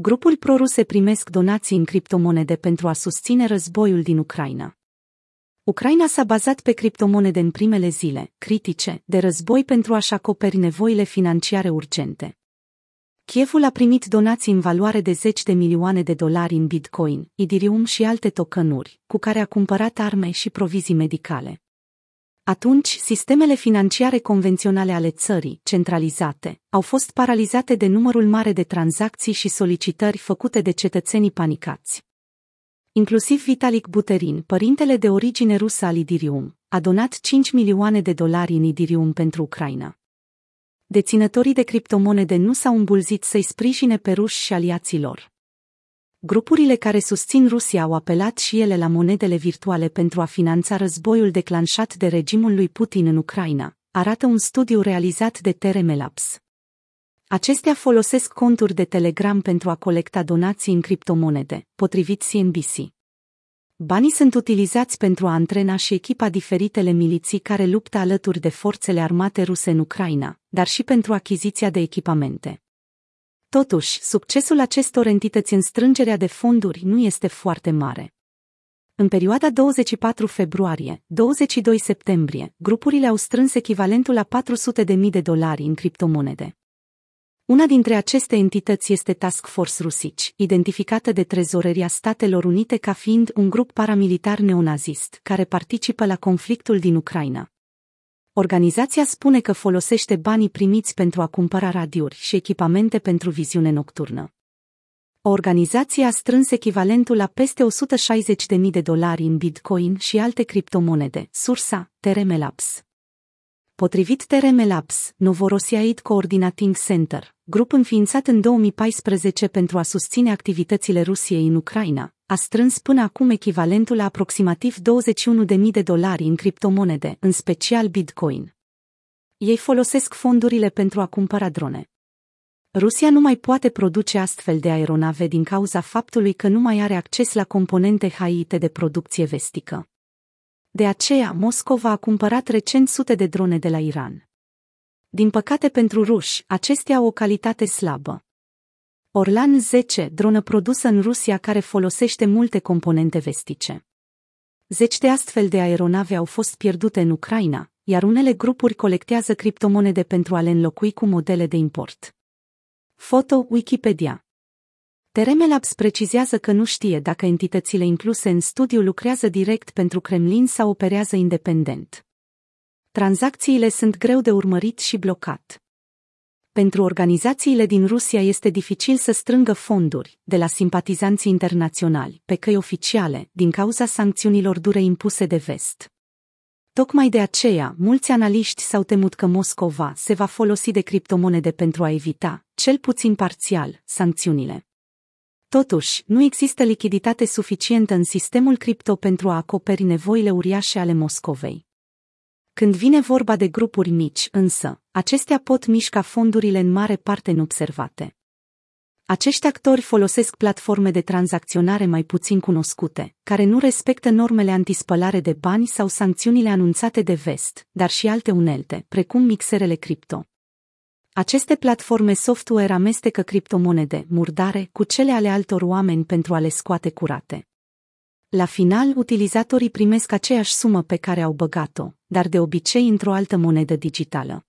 Grupuri proruse primesc donații în criptomonede pentru a susține războiul din Ucraina. Ucraina s-a bazat pe criptomonede în primele zile, critice, de război pentru a-și acoperi nevoile financiare urgente. Kievul a primit donații în valoare de 10 de milioane de dolari în Bitcoin, Ethereum și alte tokenuri, cu care a cumpărat arme și provizii medicale. Atunci, sistemele financiare convenționale ale țării, centralizate, au fost paralizate de numărul mare de tranzacții și solicitări făcute de cetățenii panicați. Inclusiv Vitalik Buterin, părintele de origine rusă al Idirium, a donat 5 milioane de dolari în Idirium pentru Ucraina. Deținătorii de criptomonede nu s-au îmbulzit să-i sprijine pe ruși și aliații lor. Grupurile care susțin Rusia au apelat și ele la monedele virtuale pentru a finanța războiul declanșat de regimul lui Putin în Ucraina, arată un studiu realizat de TRM Labs. Acestea folosesc conturi de Telegram pentru a colecta donații în criptomonede, potrivit CNBC. Banii sunt utilizați pentru a antrena și echipa diferitele miliții care luptă alături de forțele armate ruse în Ucraina, dar și pentru achiziția de echipamente. Totuși, succesul acestor entități în strângerea de fonduri nu este foarte mare. În perioada 24 februarie-22 septembrie, grupurile au strâns echivalentul la 400.000 de dolari în criptomonede. Una dintre aceste entități este Task Force Rusici, identificată de Trezoreria Statelor Unite ca fiind un grup paramilitar neonazist care participă la conflictul din Ucraina. Organizația spune că folosește banii primiți pentru a cumpăra radiuri și echipamente pentru viziune nocturnă. O organizație a strâns echivalentul la peste 160.000 de dolari în Bitcoin și alte criptomonede, sursa, TRM Labs. Potrivit TRM Labs, Novorossiaid Coordinating Center, grup înființat în 2014 pentru a susține activitățile Rusiei în Ucraina, a strâns până acum echivalentul la aproximativ 21.000 de dolari în criptomonede, în special Bitcoin. Ei folosesc fondurile pentru a cumpăra drone. Rusia nu mai poate produce astfel de aeronave din cauza faptului că nu mai are acces la componente haite de producție vestică. De aceea, Moscova a cumpărat recent sute de drone de la Iran. Din păcate pentru ruși, acestea au o calitate slabă. Orlan 10, dronă produsă în Rusia care folosește multe componente vestice. Zeci de astfel de aeronave au fost pierdute în Ucraina, iar unele grupuri colectează criptomonede pentru a le înlocui cu modele de import. Foto Wikipedia Labs precizează că nu știe dacă entitățile incluse în studiu lucrează direct pentru Kremlin sau operează independent. Tranzacțiile sunt greu de urmărit și blocat. Pentru organizațiile din Rusia este dificil să strângă fonduri de la simpatizanții internaționali pe căi oficiale din cauza sancțiunilor dure impuse de vest. Tocmai de aceea, mulți analiști s-au temut că Moscova se va folosi de criptomonede pentru a evita, cel puțin parțial, sancțiunile. Totuși, nu există lichiditate suficientă în sistemul cripto pentru a acoperi nevoile uriașe ale Moscovei. Când vine vorba de grupuri mici, însă, acestea pot mișca fondurile în mare parte neobservate. Acești actori folosesc platforme de tranzacționare mai puțin cunoscute, care nu respectă normele antispălare de bani sau sancțiunile anunțate de vest, dar și alte unelte, precum mixerele cripto. Aceste platforme software amestecă criptomonede murdare cu cele ale altor oameni pentru a le scoate curate. La final, utilizatorii primesc aceeași sumă pe care au băgat-o, dar de obicei într-o altă monedă digitală.